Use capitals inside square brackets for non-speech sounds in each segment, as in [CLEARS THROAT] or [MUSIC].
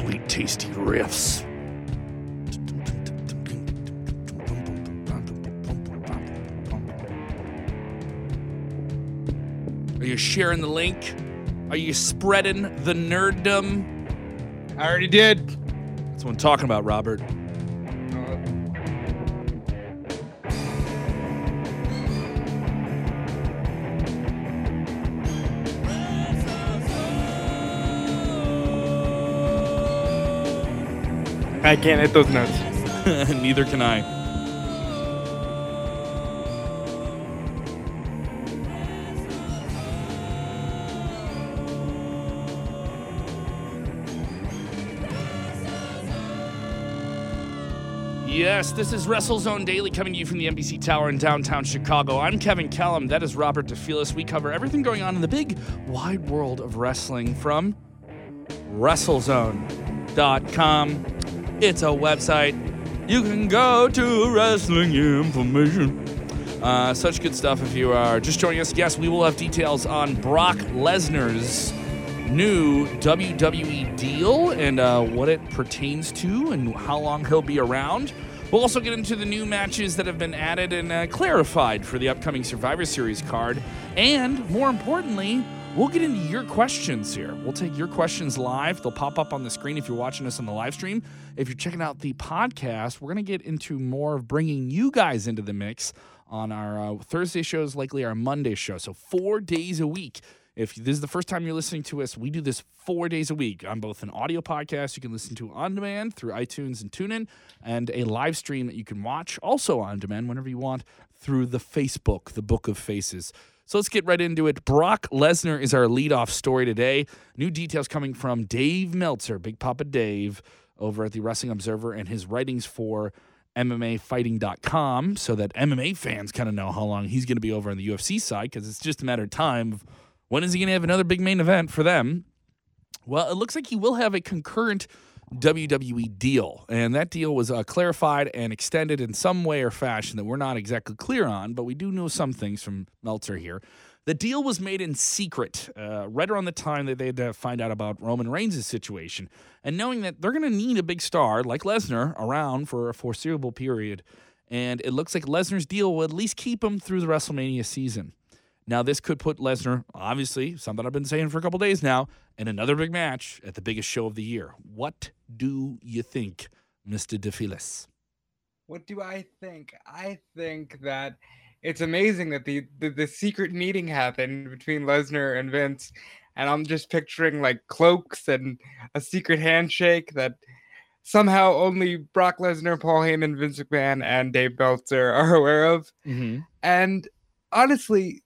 sweet, tasty riffs. Are you sharing the link? Are you spreading the nerddom? I already did. That's what I'm talking about, Robert. I can't hit those notes. [LAUGHS] Neither can I. Yes, this is WrestleZone Daily coming to you from the NBC Tower in downtown Chicago. I'm Kevin Kellam. That is Robert DeFelice. We cover everything going on in the big, wide world of wrestling from WrestleZone.com. It's a website. You can go to wrestling information. Uh, such good stuff if you are just joining us. Yes, we will have details on Brock Lesnar's new WWE deal and uh, what it pertains to and how long he'll be around. We'll also get into the new matches that have been added and uh, clarified for the upcoming Survivor Series card. And more importantly, we'll get into your questions here. We'll take your questions live. They'll pop up on the screen if you're watching us on the live stream. If you're checking out the podcast, we're going to get into more of bringing you guys into the mix on our uh, Thursday shows, likely our Monday show. So, four days a week. If this is the first time you're listening to us, we do this four days a week on both an audio podcast you can listen to on demand through iTunes and TuneIn, and a live stream that you can watch also on demand whenever you want through the Facebook, the Book of Faces. So let's get right into it. Brock Lesnar is our leadoff story today. New details coming from Dave Meltzer, Big Papa Dave, over at the Wrestling Observer, and his writings for MMAfighting.com so that MMA fans kind of know how long he's going to be over on the UFC side because it's just a matter of time when is he going to have another big main event for them? Well, it looks like he will have a concurrent WWE deal, and that deal was uh, clarified and extended in some way or fashion that we're not exactly clear on, but we do know some things from Meltzer here. The deal was made in secret, uh, right around the time that they had to find out about Roman Reigns' situation, and knowing that they're going to need a big star like Lesnar around for a foreseeable period. And it looks like Lesnar's deal will at least keep him through the WrestleMania season. Now, this could put Lesnar, obviously, something I've been saying for a couple days now, in another big match at the biggest show of the year. What do you think, Mr. DeFelice? What do I think? I think that it's amazing that the, the, the secret meeting happened between Lesnar and Vince, and I'm just picturing like cloaks and a secret handshake that somehow only Brock Lesnar, Paul Heyman, Vince McMahon, and Dave Meltzer are [LAUGHS] aware of. Mm-hmm. And honestly,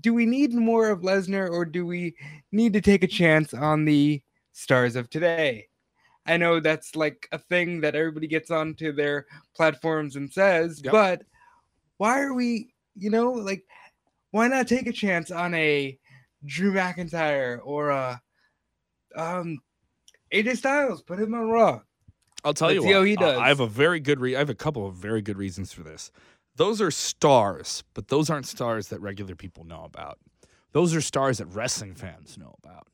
do we need more of Lesnar or do we need to take a chance on the stars of today? I know that's like a thing that everybody gets onto their platforms and says, Yep. but why are we, you know, like, why not take a chance on a Drew McIntyre or a um AJ Styles? Put him on Raw. I'll tell Let's you see how what. he does. I have a very good. Re- I have a couple of very good reasons for this. Those are stars, but those aren't stars that regular people know about. Those are stars that wrestling fans know about.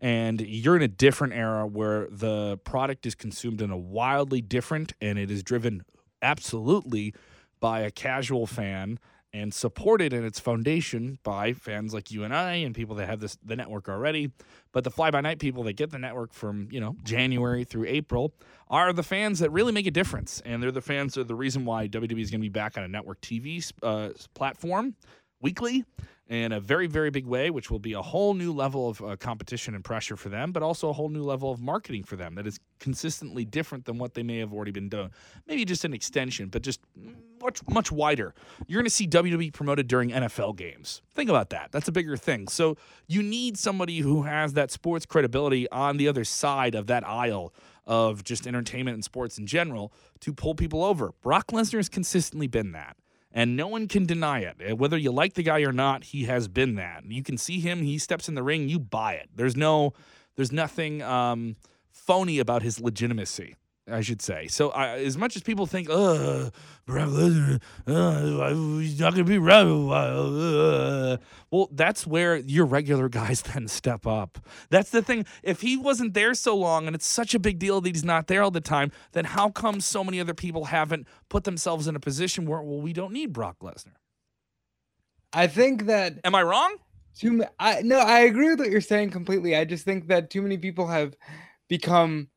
And you're in a different era where the product is consumed in a wildly different, and it is driven absolutely by a casual fan and supported in its foundation by fans like you and I and people that have this the network already. But the fly by night people that get the network from you know January through April are the fans that really make a difference, and they're the fans that are the reason why WWE is going to be back on a network TV uh, platform weekly in a very very big way which will be a whole new level of uh, competition and pressure for them but also a whole new level of marketing for them that is consistently different than what they may have already been doing. Maybe just an extension but just much much wider. You're going to see WWE promoted during NFL games. Think about that. That's a bigger thing. So you need somebody who has that sports credibility on the other side of that aisle of just entertainment and sports in general to pull people over. Brock Lesnar has consistently been that and no one can deny it. Uh, Whether you like the guy or not, he has been that. You can see him; he steps in the ring, you buy it. There's no, there's nothing um, phony about his legitimacy. I should say. So, uh, as much as people think, "Uh, Brock Lesnar, uh, he's not going to be around a while," uh, well, that's where your regular guys [LAUGHS] then step up. That's the thing. If he wasn't there so long, and it's such a big deal that he's not there all the time, then how come so many other people haven't put themselves in a position where, well, we don't need Brock Lesnar? I think that Am I wrong? too. ma- I no, I agree with what you're saying completely. I just think that too many people have become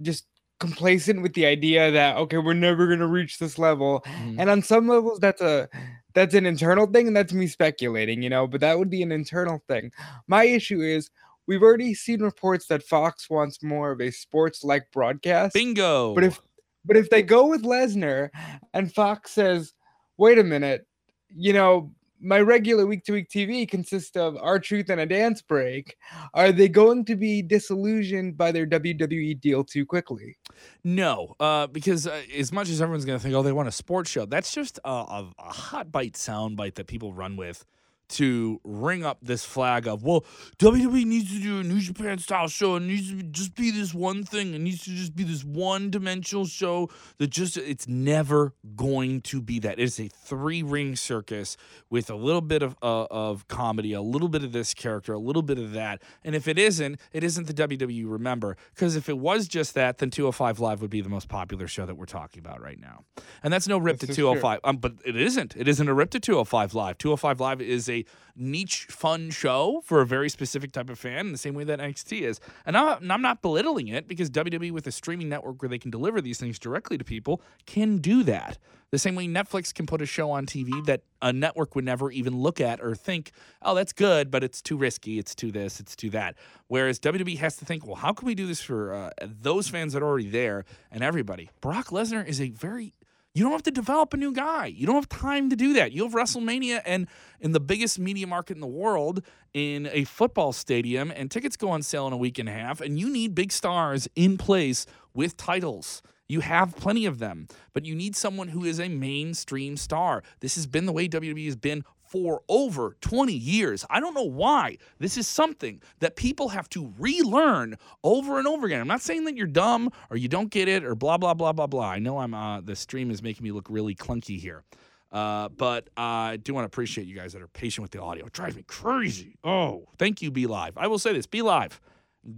just complacent with the idea that okay, we're never gonna reach this level. Mhm. And on some levels, that's a that's an internal thing, and that's me speculating, you know. But that would be an internal thing. My issue is we've already seen reports that Fox wants more of a sports-like broadcast. Bingo. But if but if they go with Lesnar and Fox says, wait a minute, you know, my regular week to week TV consists of R-Truth and a dance break. Are they going to be disillusioned by their WWE deal too quickly? No, uh, because uh, as much as everyone's going to think, oh, they want a sports show, that's just a, a, a hot bite soundbite that people run with to ring up this flag of, well, WWE needs to do a New Japan style show. It needs to just be this one thing. It needs to just be this one dimensional show that just, it's never going to be that. It is a three ring circus with a little bit of, uh, of comedy, a little bit of this character, a little bit of that. And if it isn't, it isn't the WWE remember. Because if it was just that, then 205 Live would be the most popular show that we're talking about right now. And that's no rip This to 205. Um, but it isn't. It isn't a rip to 205 Live. 205 Live is a niche, fun show for a very specific type of fan, in the same way that NXT is. And I'm, I'm not belittling it because WWE, with a streaming network where they can deliver these things directly to people, can do that. The same way Netflix can put a show on TV that a network would never even look at or think, oh, that's good, but it's too risky. It's too this, it's too that. Whereas WWE has to think, well, how can we do this for uh, those fans that are already there and everybody? Brock Lesnar is a very you don't have to develop a new guy. You don't have time to do that. You have WrestleMania and in the biggest media market in the world in a football stadium, and tickets go on sale in a week and a half, and you need big stars in place with titles. You have plenty of them, but you need someone who is a mainstream star. This has been the way WWE has been for over 20 years. I don't know why. This is something that people have to relearn over and over again. I'm not saying that you're dumb or you don't get it or blah blah blah blah blah. I know I'm uh, the stream is making me look really clunky here. Uh, but I do want to appreciate you guys that are patient with the audio. It drives me crazy. Oh, thank you, BeLive. I will say this: BeLive,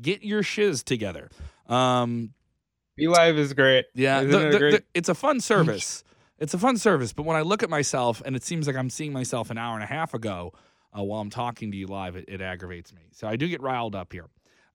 get your shiz together. Um, BeLive is great. yeah, the- it the- great? the- it's a fun service. [LAUGHS] it's a fun service, but when I look at myself and it seems like I'm seeing myself an hour and a half ago uh, while I'm talking to you live, it, it aggravates me. So I do get riled up here.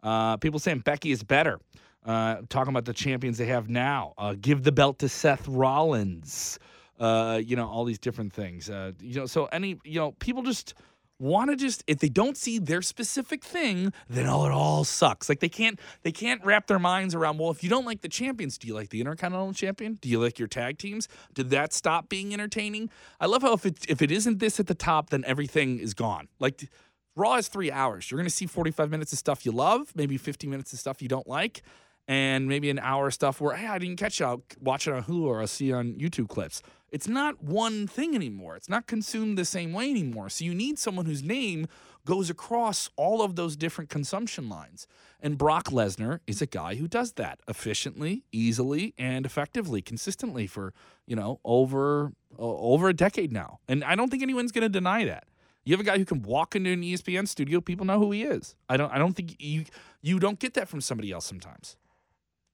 Uh, people saying Becky is better. Uh, talking about the champions they have now. Uh, give the belt to Seth Rollins. Uh, you know all these different things. Uh, you know, so any you know people just want to just if they don't see their specific thing then all it all sucks. Like they can't they can't wrap their minds around well if you don't like the champions do you like the intercontinental champion? Do you like your tag teams? Did that stop being entertaining? I love how if it if it isn't this at the top then everything is gone. Like raw is three hours. You're gonna see 45 minutes of stuff you love maybe 50 minutes of stuff you don't like and maybe an hour stuff where hey i didn't catch it i'll watch it on hulu or i'll see on youtube clips it's not one thing anymore. It's not consumed the same way anymore. So you need someone whose name goes across all of those different consumption lines. And Brock Lesnar is a guy who does that efficiently, easily, and effectively, consistently for, you know, over uh, over a decade now. And I don't think anyone's going to deny that. You have a guy who can walk into an ESPN studio, people know who he is. I don't I don't think you you don't get that from somebody else sometimes.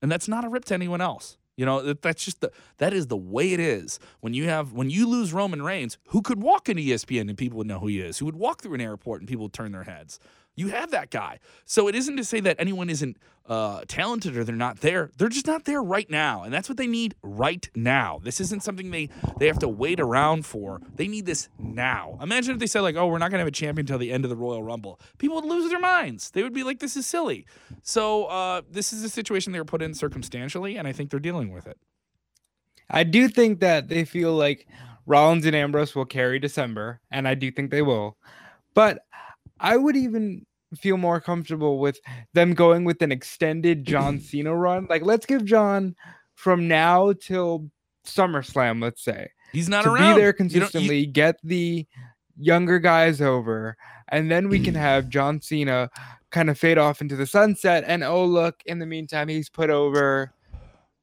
And that's not a rip to anyone else. You know, that's just the that is the way it is. When you have when you lose Roman Reigns, who could walk into ESPN and people would know who he is, who would walk through an airport and people would turn their heads. You have that guy. So it isn't to say that anyone isn't uh, talented or they're not there. They're just not there right now, and that's what they need right now. This isn't something they they have to wait around for. They need this now. Imagine if they said like, "Oh, we're not gonna have a champion until the end of the Royal Rumble." People would lose their minds. They would be like, "This is silly." So uh, this is a situation they were put in circumstantially, and I think they're dealing with it. I do think that they feel like Rollins and Ambrose will carry December, and I do think they will. But I would even feel more comfortable with them going with an extended [CLEARS THROAT] John Cena run. Like, let's give John from now till SummerSlam, let's say, He's not to around. be there You you- consistently, get the younger guys over, and then we can [CLEARS THROAT] have John Cena kind of fade off into the sunset. And oh, look, in the meantime, he's put over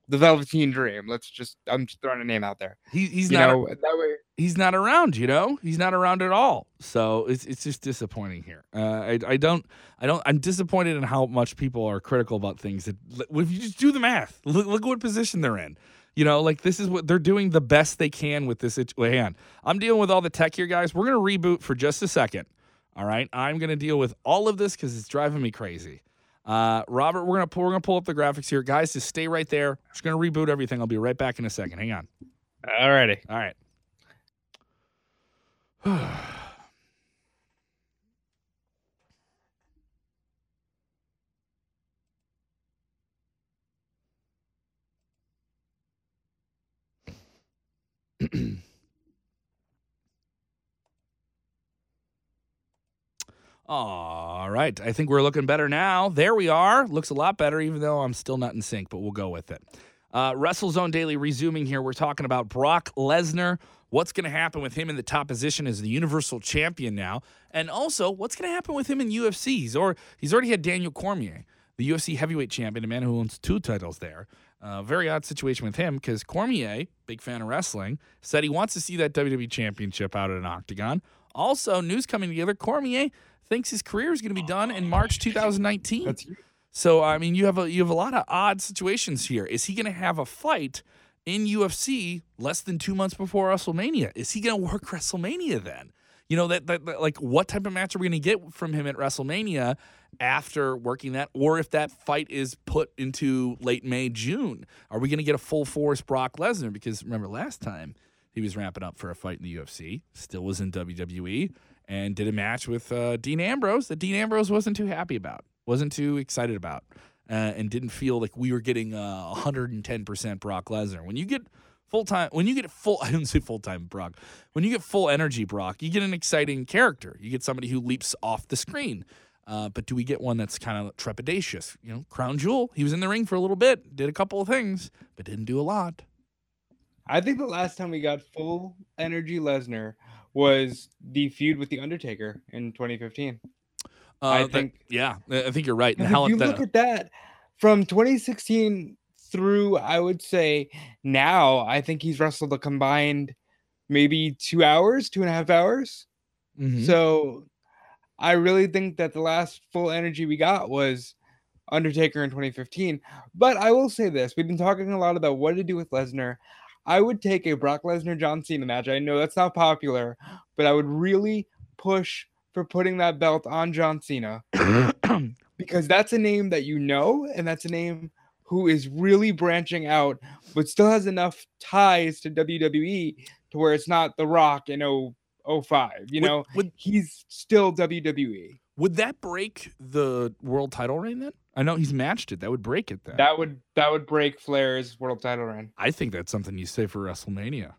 the Velveteen Dream. Let's just I'm just throwing a name out there. He, he's You not know, that way. He's not around. You know, he's not around at all. So it's it's just disappointing here. Uh, I I don't I don't I'm disappointed in how much people are critical about things. That if you just do the math, look, look what position they're in. You know, like this is what they're doing the best they can with this. Wait, hang on. I'm dealing with all the tech here, guys. We're gonna reboot for just a second. All right, I'm gonna deal with all of this because it's driving me crazy. Uh, Robert, we're gonna pull, we're gonna pull up the graphics here, guys. Just stay right there. I'm Just gonna reboot everything. I'll be right back in a second. Hang on. All righty. All right. [SIGHS] All right. I think we're looking better now. There we are. Looks a lot better, even though I'm still not in sync, but we'll go with it. Uh, WrestleZone Daily resuming here. We're talking about Brock Lesnar. What's going to happen with him in the top position as the Universal Champion now? And also, what's going to happen with him in UFC? He's, or, he's already had Daniel Cormier, the UFC Heavyweight Champion, a man who owns two titles there. Uh, very odd situation with him because Cormier, big fan of wrestling, said he wants to see that WWE Championship out at an octagon. Also, news coming together Cormier thinks his career is going to be done in March 2019. That's So I mean, you have a you have a lot of odd situations here. Is he going to have a fight in UFC less than two months before WrestleMania? Is he going to work [LAUGHS] WrestleMania then? You know that, that, that- like what type of match are we going to get from him at WrestleMania after working that, or if that fight is put into late May June? Are we going to get a full force Brock Lesnar? Because remember last time he was ramping up for a fight in the UFC, still was in WWE, and did a match with uh, Dean Ambrose that Dean Ambrose wasn't too happy about, wasn't too excited about, uh, and didn't feel like we were getting uh, 110% Brock Lesnar. When you get full time, when you get full, [LAUGHS] I don't say full time Brock, when you get full energy Brock, you get an exciting character. You get somebody who leaps off the screen. Uh, but do we get one that's kind of trepidatious? You know, Crown Jewel, he was in the ring for a little bit, did a couple of things, but didn't do a lot. I think the last time we got full energy Lesnar was the feud with the Undertaker in 2015. Uh, I that- think- yeah, I think you're right. And If you that- look at that from 2016 through, I would say now, I think he's wrestled a combined maybe two hours, two and a half hours. Mhm. So I really think that the last full energy we got was Undertaker in 2015. But I will say this we've been talking a lot about what to do with Lesnar. I would take a Brock Lesnar John Cena match. I know that's not popular, but I would really push for putting that belt on John Cena [CLEARS THROAT] because that's a name that you know, and that's a name who is really branching out, but still has enough ties to WWE to where it's not The Rock in 0- 05. You Would- know, would, he's still. WWE. would that break the world title reign then? I know he's matched it. That would break it then. That would that would break Flair's world title reign. I think that's something you say for WrestleMania.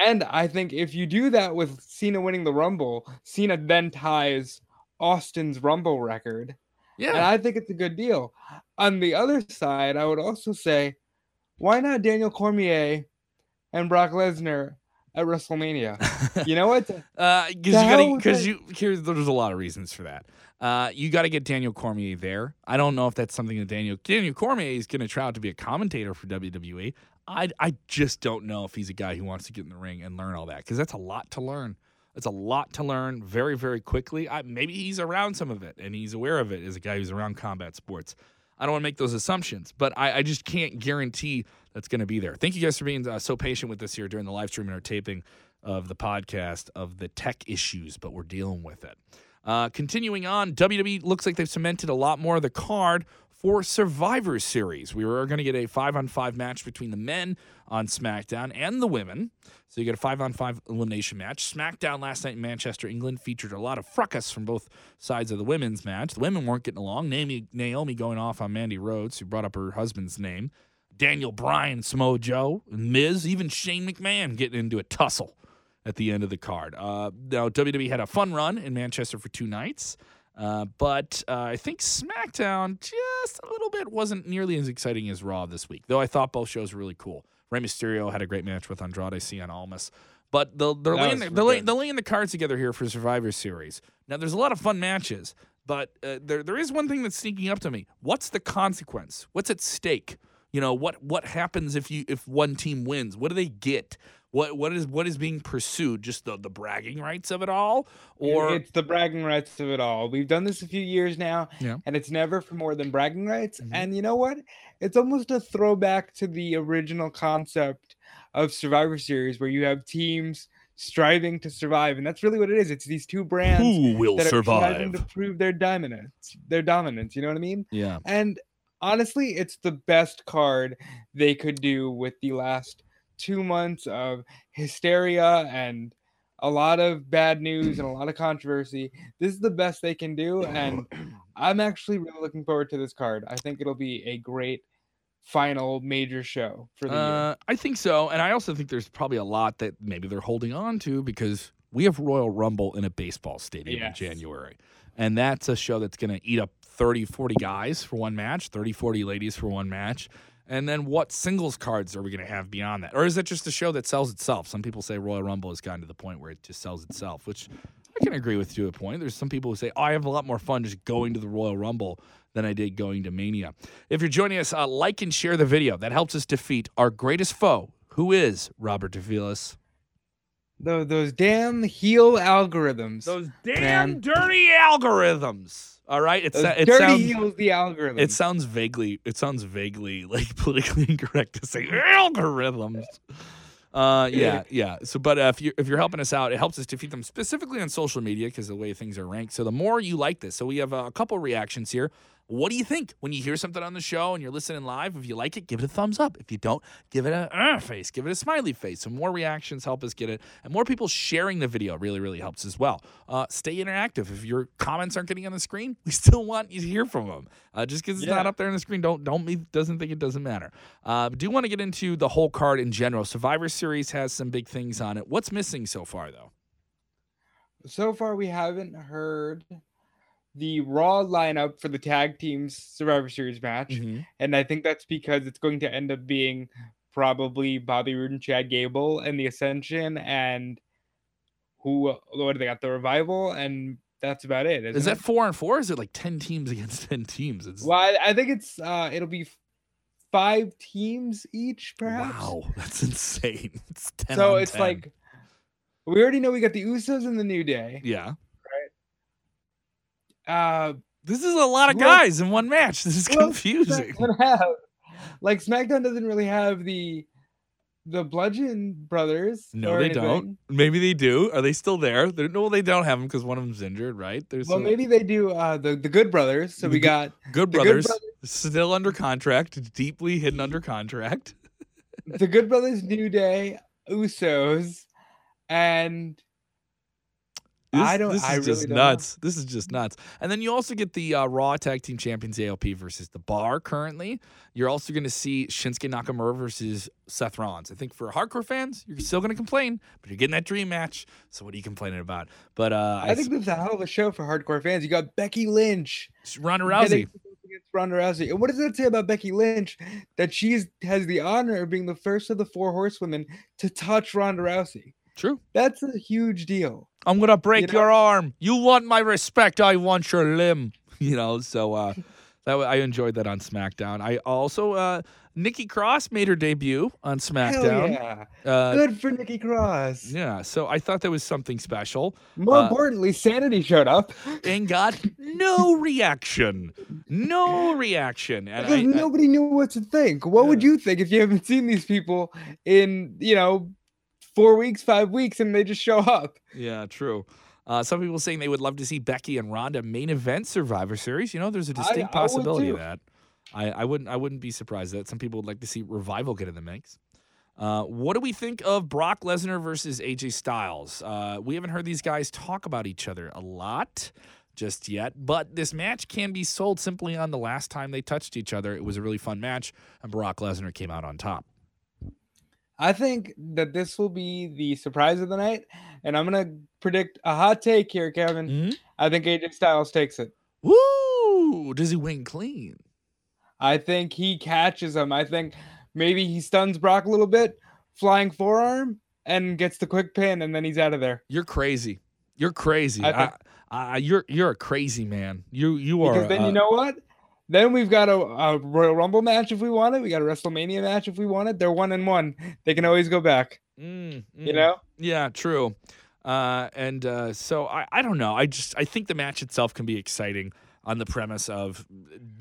And I think if you do that with Cena winning the Rumble, Cena then ties Austin's Rumble record. Yeah. And I think it's a good deal. On the other side, I would also say, why not Daniel Cormier and Brock Lesnar at WrestleMania? [LAUGHS] You know what? Uh, because The you gotta, because you here's there's a lot of reasons for that. Uh, you got to get Daniel Cormier there. I don't know if that's something that Daniel Daniel Cormier is going to try out to be a commentator for WWE. I I just don't know if he's a guy who wants to get in the ring and learn all that because that's a lot to learn. It's a lot to learn very very quickly. I, maybe he's around some of it and he's aware of it as a guy who's around combat sports. I don't want to make those assumptions, but I, I just can't guarantee that's going to be there. Thank you guys for being uh, so patient with us here during the live stream and our taping of the podcast of the tech issues, but we're dealing with it. Uh, continuing on, WWE looks like they've cemented a lot more of the card for Survivor Series. We are going to get a five on five match between the men on SmackDown and the women. So you get a five on five elimination match. SmackDown last night in Manchester, England featured a lot of fracas from both sides of the women's match. The women weren't getting along. Naomi, going off on Mandy Rose, who brought up her husband's name. Daniel Bryan, Samoa Joe, Miz, even Shane McMahon getting into a tussle at the end of the card. Uh, now, WWE had a fun run in Manchester for two nights, uh, but uh, I think SmackDown just a little bit wasn't nearly as exciting as Raw this week, though I thought both shows were really cool. Rey Mysterio had a great match with Andrade Cien Almas. But the, they're, laying, the, they're, lay, good. they're laying the cards together here for Survivor Series. Now, there's a lot of fun matches, but uh, there, there is one thing that's sneaking up to me. What's the consequence? What's at stake? You know what what happens if you if one team wins? What do they get? What what is what is being pursued? Just the the bragging rights of it all, or it's the bragging rights of it all. We've done this a few years now, Yeah. and it's never for more than bragging rights. Mhm. And you know what? It's almost a throwback to the original concept of Survivor Series, where you have teams striving to survive, and that's really what it is. It's these two brands who will that are striving to prove their dominance, their dominance. You know what I mean? Yeah, And honestly, it's the best card they could do with the last two months of hysteria and a lot of bad news and a lot of controversy. This is the best they can do. And [CLEARS THROAT] I'm actually really looking forward to this card. I think it'll be a great final major show for the year. uh, I think so, and I also think there's probably a lot that maybe they're holding on to because we have Royal Rumble in a baseball stadium Yes. in January, and that's a show that's going to eat up 30, 40 guys for one match, 30, 40 ladies for one match. And then what singles cards are we going to have beyond that? Or is it just a show that sells itself? Some people say Royal Rumble has gotten to the point where it just sells itself, which I can agree with to a point. There's some people who say, oh, I have a lot more fun just going to the Royal Rumble than I did going to Mania. If you're joining us, uh, like and share the video. That helps us defeat our greatest foe, who is Robert DeFelice. Tho- those damn heel algorithms. Those damn Man. dirty algorithms. All right, it's Those it dirty sounds heels, the algorithms. it sounds vaguely it sounds vaguely like [LAUGHS] politically incorrect to say algorithms. Uh, [LAUGHS] yeah, yeah. So, but uh, if you if you're helping us out, it helps us defeat them specifically on social media because the way things are ranked. So the more you like this, so we have a couple reactions here. What do you think when you hear something on the show and you're listening live? If you like it, give it a thumbs up. If you don't, give it a uh, face, give it a smiley face. So more reactions help us get it, and more people sharing the video really, really helps as well. Uh, stay interactive. If your comments aren't getting on the screen, [LAUGHS] we still want you to hear from them. Uh, just because it's not up there on the screen, don't don't doesn't think it doesn't matter. Uh, do want to get into the whole card in general. Survivor Series has some big things on it. What's missing so far, though? so far we haven't heard the raw lineup for the tag teams survivor series match Mm-hmm. and i think that's because it's going to end up being probably bobby Roode and chad gable and the ascension and who what do they got the revival and that's about it Is that it? four and four? Is it like ten teams [LAUGHS] against ten teams? It's well I, I think it's uh it'll be five teams each perhaps wow, [LAUGHS] that's insane. It's ten. so it's 10. like we already know we got the usos and the new day yeah. Uh This is a lot of Well- guys in one match. [LAUGHS] This is well, confusing. have like SmackDown doesn't really have the the Bludgeon Brothers. No, they anything. don't. Maybe they do. Are they still there? They're, no, they don't have them because one of them's injured, right? There's Well, maybe they do. Uh, the the Good Brothers. So we got Good Good Brothers- still under contract, deeply hidden under contract. [LAUGHS] the Good Brothers, New Day, Usos, and This, I don't- This is I just really know. nuts. This is just nuts. And then you also get the uh, Raw Tag Team Champions AOP versus the Bar. Currently, you're also going to see Shinsuke Nakamura versus Seth Rollins. I think for hardcore fans, you're still going to complain, but you're getting that dream match. So what are you complaining about? But uh, I think this is a hell of a show for hardcore fans. You got Becky Lynch Ronda Rousey. Ronda Rousey. And what does that say about Becky Lynch? That she has the honor of being the first of the four horsewomen to touch Ronda Rousey. True. That's a huge deal. I'm gonna break know- your arm. You want my respect? I want your limb. [LAUGHS] You know. So uh, that I enjoyed that on SmackDown. I also uh, Nikki Cross made her debut on SmackDown. Hell yeah. Uh, Good for Nikki Cross. Yeah, so I thought that was something special More Uh, importantly, Sanity showed up [LAUGHS] and got no reaction. No reaction. And because I, I- nobody knew what to think. What would you think if you haven't seen these people in, you know, four weeks, five weeks, and they just show up? yeah, true. Uh, some people saying they would love to see Becky and Ronda main event Survivor Series. You know, there's a distinct I possibility of that. I, I wouldn't I wouldn't be surprised that some people would like to see Revival get in the mix. Uh, what do we think of Brock Lesnar versus AJ Styles? Uh, we haven't heard these guys talk about each other a lot just yet, but this match can be sold simply on the last time they touched each other. It was a really fun match, and Brock Lesnar came out on top. I think that this will be the surprise of the night, and I'm gonna predict a hot take here, Kevin. Mm-hmm. I think AJ Styles takes it. Woo! Does he win clean? I think he catches him. I think maybe he stuns Brock a little bit, flying forearm, and gets the quick pin, and then he's out of there. You're crazy. You're crazy. I I I, you're you're a crazy man. You you are. Because then uh, you know what? Then we've got a, a Royal Rumble match if we want it. We got a WrestleMania match if we want it. They're one and one. They can always go back. Mm, You mm. know. Yeah, true. Uh, and uh, so I, I don't know. I just I think the match itself can be exciting on the premise of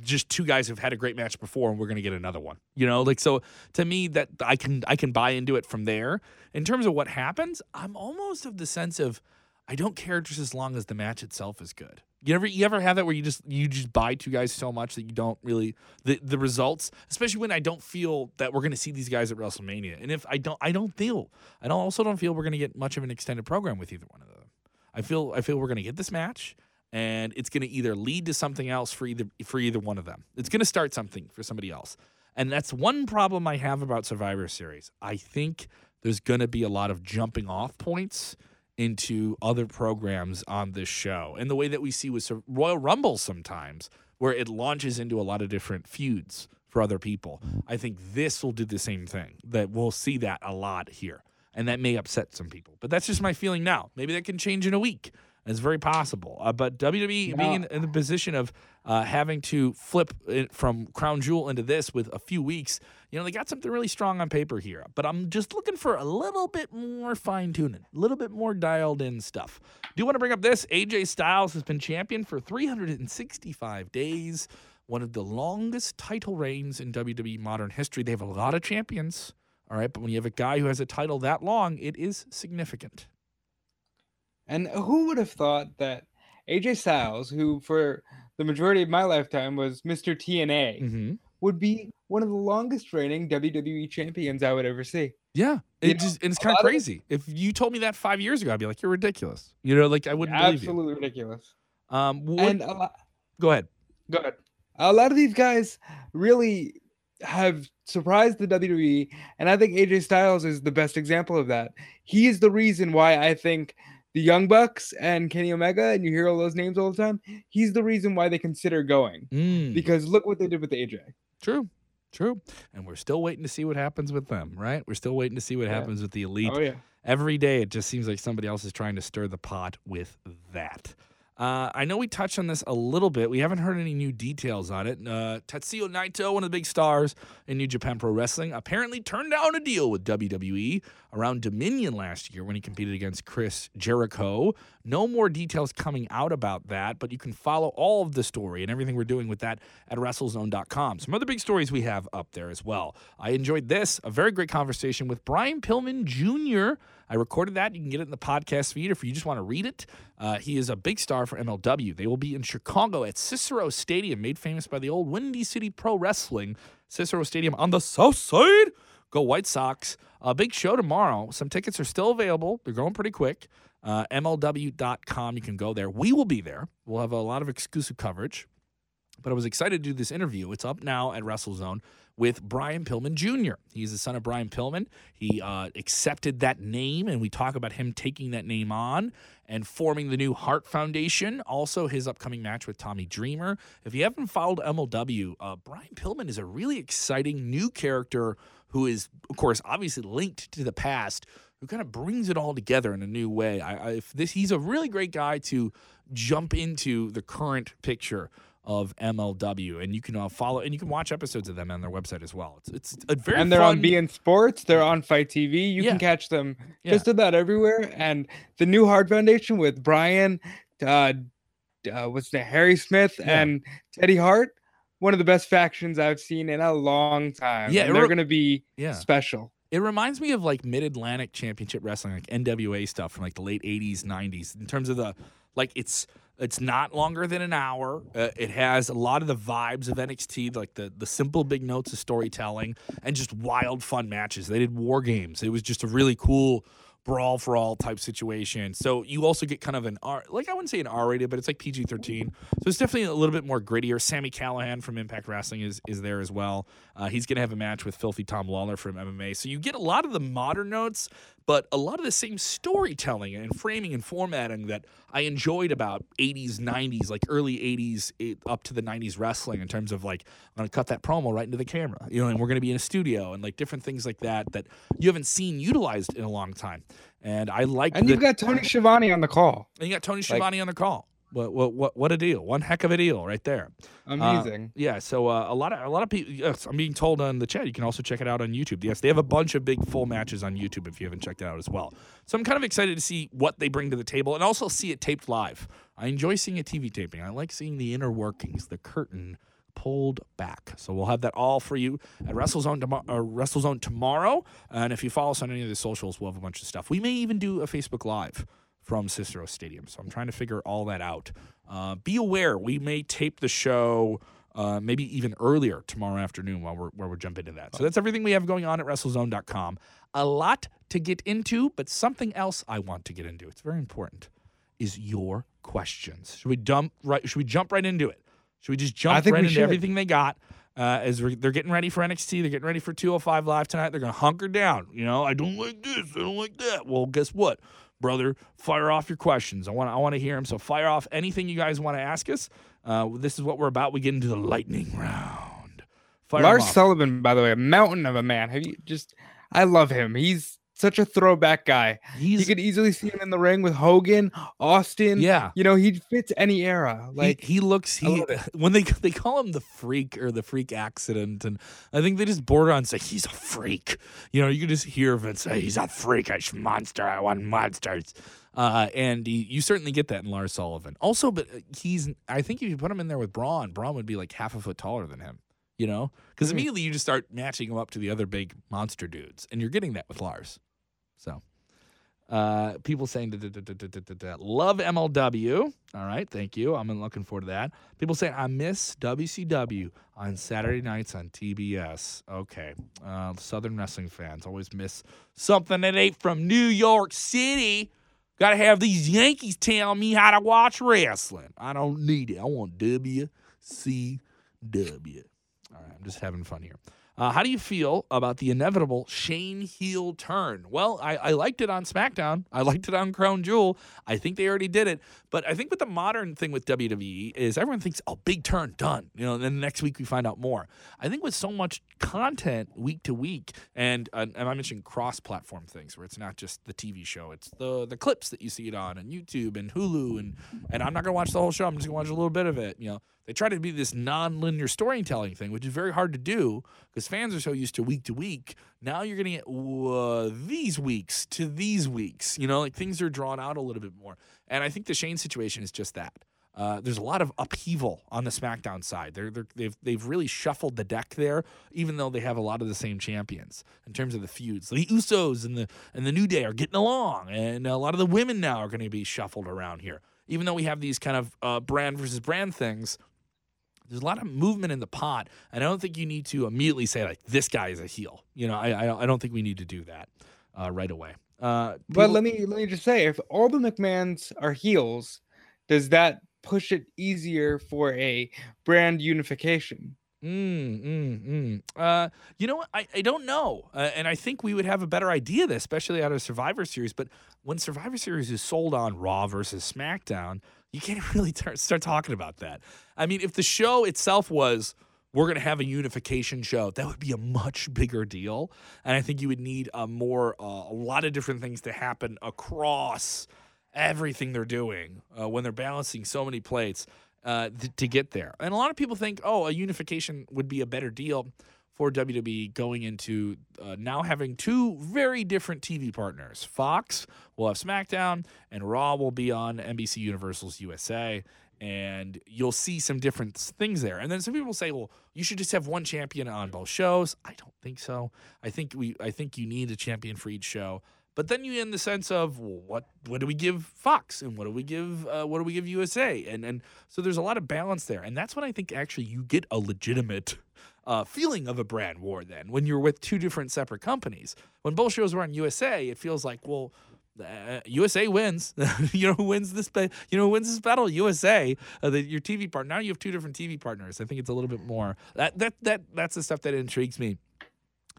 just two guys who've had a great match before and we're going to get another one. You know, like so to me that I can I can buy into it from there. In terms of what happens, I'm almost of the sense of I don't care just as long as the match itself is good. You ever you ever have that where you just you just buy two guys so much that you don't really the the results, especially when I don't feel that we're going to see these guys at WrestleMania. And if I don't I don't feel I don't also don't feel we're going to get much of an extended program with either one of them. I feel I feel we're going to get this match and it's going to either lead to something else for either for either one of them. It's going to start something for somebody else. And that's one problem I have about Survivor Series. I think there's going to be a lot of jumping off points into other programs on this show. And the way that we see with Royal Rumble sometimes, where it launches into a lot of different feuds for other people. I think this will do the same thing. That we'll see that a lot here. And that may upset some people. But that's just my feeling now. Maybe that can change in a week. It's very possible. Uh, but WWE being in, in the position of uh, having to flip it from Crown Jewel into this with a few weeks, you know, they got something really strong on paper here. But I'm just looking for a little bit more fine tuning, a little bit more dialed in stuff. Do you want to bring up this? AJ Styles has been champion for 365 days, one of the longest title reigns in WWE modern history. They have a lot of champions, all right, but when you have a guy who has a title that long, it is significant. And who would have thought that AJ Styles, who for the majority of my lifetime was Mr. TNA, Mm-hmm. would be one of the longest reigning WWE champions I would ever see. Yeah, it know, just and it's kind of lot of- crazy. If you told me that five years ago, I'd be like, "You're ridiculous." You know, like I wouldn't believe you. Absolutely ridiculous. Um, what, And a lot, go ahead. go ahead. A lot of these guys really have surprised the WWE, and I think AJ Styles is the best example of that. He is the reason why I think the Young Bucks and Kenny Omega, and you hear all those names all the time. He's the reason why they consider going Mm, because look what they did with AJ. true, true. And we're still waiting to see what happens with them, right? We're still waiting to see what Yeah. happens with the elite. Oh yeah. Every day, it just seems like somebody else is trying to stir the pot with that. Uh, I know we touched on this a little bit. We haven't heard any new details on it. Uh, Naito, one of the big stars in New Japan Pro Wrestling, apparently turned down a deal with WWE around Dominion last year when he competed against Chris Jericho. No more details coming out about that, but you can follow all of the story and everything we're doing with that at WrestleZone.com. Some other big stories we have up there as well. I enjoyed this, a very great conversation with Brian Pillman Jr. I recorded that. You can get it in the podcast feed if you just want to read it. Uh, he is a big star for MLW. They will be in Chicago at Cicero Stadium, made famous by the old Windy City Pro Wrestling. Cicero Stadium on the south side. Go White Sox. A big show tomorrow. Some tickets are still available. They're going pretty quick. Uh, MLW.com. You can go there. We will be there. We'll have a lot of exclusive coverage. But I was excited to do this interview. It's up now at WrestleZone with Brian Pillman Jr. He's the son of Brian Pillman. He uh, accepted that name, and we talk about him taking that name on and forming the new Heart Foundation. Also, his upcoming match with Tommy Dreamer. If you haven't followed MLW, uh, Brian Pillman is a really exciting new character who is, of course, obviously linked to the past. Who kind of brings it all together in a new way? I, I this he's a really great guy to jump into the current picture of MLW, and you can uh, follow and you can watch episodes of them on their website as well. It's it's a very and they're fun, on beIN Sports. They're on Fight TV. You Yeah. can catch them Yeah. just about everywhere. And the new Heart Foundation with Brian, uh, uh what's the Harry Smith Yeah. and Teddy Hart, one of the best factions I've seen in a long time. Yeah, and they're re- gonna be yeah. special. It reminds me of like Mid Atlantic Championship Wrestling, like NWA stuff from like the late '80s, '90s. In terms of the like, it's it's not longer than an hour. Uh, it has a lot of the vibes of NXT, like the the simple big notes of storytelling and just wild fun matches. They did war games. It was just a really cool brawl for all type situation. So you also get kind of an R, like I wouldn't say an R rated, but it's like PG thirteen. So it's definitely a little bit more grittier. Sami Callihan from Impact Wrestling is is there as well. Uh, he's gonna have a match with Filthy Tom Lawlor from MMA. So you get a lot of the modern notes, but a lot of the same storytelling and framing and formatting that I enjoyed about 80s, 90s, like early 80s eh, up to the 90s wrestling in terms of like I'm gonna cut that promo right into the camera, you know, and we're gonna be in a studio and like different things like that that you haven't seen utilized in a long time. And I like And the, you've got Tony Schiavone on the call. and you got Tony Like- Schiavone on the call. What what what what a deal! One heck of a deal right there. Amazing. Yeah, so uh, a lot of a lot of people. Yes, I'm being told on the chat. You can also check it out on YouTube. Yes, they have a bunch of big full matches on YouTube if you haven't checked it out as well. So I'm kind of excited to see what they bring to the table and also see it taped live. I enjoy seeing a TV taping. I like seeing the inner workings, the curtain pulled back. So we'll have that all for you at WrestleZone, tom- uh, WrestleZone tomorrow. And if you follow us on any of the socials, we'll have a bunch of stuff. We may even do a Facebook Live from Cicero Stadium. So I'm trying to figure all that out. Uh, be aware, we may tape the show uh, maybe even earlier tomorrow afternoon while we're, while we're jumping into that. So that's everything we have going on at WrestleZone.com. A lot to get into, but something else I want to get into. It's very important. Is your questions? Should we dump right? Should we jump right into it? Should we just jump right into should. everything they got? Uh, as we're, they're getting ready for NXT, they're getting ready for 205 Live tonight. They're going to hunker down. You know, I don't like this, I don't like that. Well, guess what, brother? Fire off your questions. I want I want to hear them. So fire off anything you guys want to ask us. Uh, this is what we're about. We get into the lightning round. Fire Lars. Sullivan, by the way, a mountain of a man. Have you just? I love him. He's such a throwback guy. He's you could easily see him in the ring with Hogan, Austin. yeah. You know, he fits any era. Like he, he looks [LAUGHS] he when they they call him the freak or the freak accident and I think they just border on say he's a freak. You know, you can just hear Vince say he's a freakish monster. I want monsters. Uh, and he, you certainly get that in Lars Sullivan. Also, but uh, he's I think if you put him in there with Braun, Braun would be like half a foot taller than him. You know, because Mhm. immediately you just start matching him up to the other big monster dudes, and you're getting that with Lars. So, uh, people saying love MLW. All right, thank you. I'm looking forward to that. People saying I miss WCW on Saturday nights on TBS. Okay, uh, Southern wrestling fans always miss something that ain't from New York City. Got to have these Yankees tell me how to watch wrestling. I don't need it. I want WCW. All right, I'm just having fun here. Uh, how do you feel about the inevitable Shane heel turn? Well, I, I liked it on SmackDown. I liked it on Crown Jewel. I think they already did it. But I think what the modern thing with WWE is everyone thinks, oh, big turn, done. You know, and then the next week we find out more. I think with so much content week to week, and uh, and I mentioned cross-platform things where it's not just the TV show, it's the the clips that you see it on and YouTube and Hulu, and and I'm not gonna watch the whole show. I'm just gonna watch a little bit of it. You know, they try to be this non-linear storytelling thing, which is very hard to do because fans are so used to week to week. Now you're getting it uh, these weeks to these weeks. You know, like things are drawn out a little bit more. And I think the Shane situation is just that. Uh, there's a lot of upheaval on the SmackDown side. They're, they're, they've they've really shuffled the deck there, even though they have a lot of the same champions in terms of the feuds. The Usos and the and the New Day are getting along, and a lot of the women now are going to be shuffled around here. Even though we have these kind of uh, brand versus brand things, there's a lot of movement in the pot, and I don't think you need to immediately say like this guy is a heel. You know, I I, I don't think we need to do that uh, right away. Uh, But let me let me just say, if all the McMahons are heels, does that push it easier for a brand unification? Mm, mm, mm. Uh, you know what? I, I don't know. Uh, and I think we would have a better idea of this, especially out of Survivor Series. But when Survivor Series is sold on Raw versus SmackDown, you can't [LAUGHS] really tar- start talking about that. I mean, if the show itself was, we're going to have a unification show, that would be a much bigger deal. And I think you would need a more, uh, a lot of different things to happen across everything they're doing uh, when they're balancing so many plates uh, th- to get there. And a lot of people think, oh, a unification would be a better deal for WWE going into uh, now having two very different TV partners. Fox will have SmackDown, and Raw will be on NBC Universal's USA. And you'll see some different things there. And then some people say, well, you should just have one champion on both shows. I don't think so. I think we I think you need a champion for each show. But then you in the sense of well, what what do we give Fox and what do we give uh, what do we give USA and and so there's a lot of balance there and that's when I think actually you get a legitimate uh, feeling of a brand war then when you're with two different separate companies when both shows were on USA it feels like well uh, USA wins [LAUGHS] you know who wins this ba- you know who wins this battle USA uh, the, your TV partner now you have two different TV partners I think it's a little bit more that that that that's the stuff that intrigues me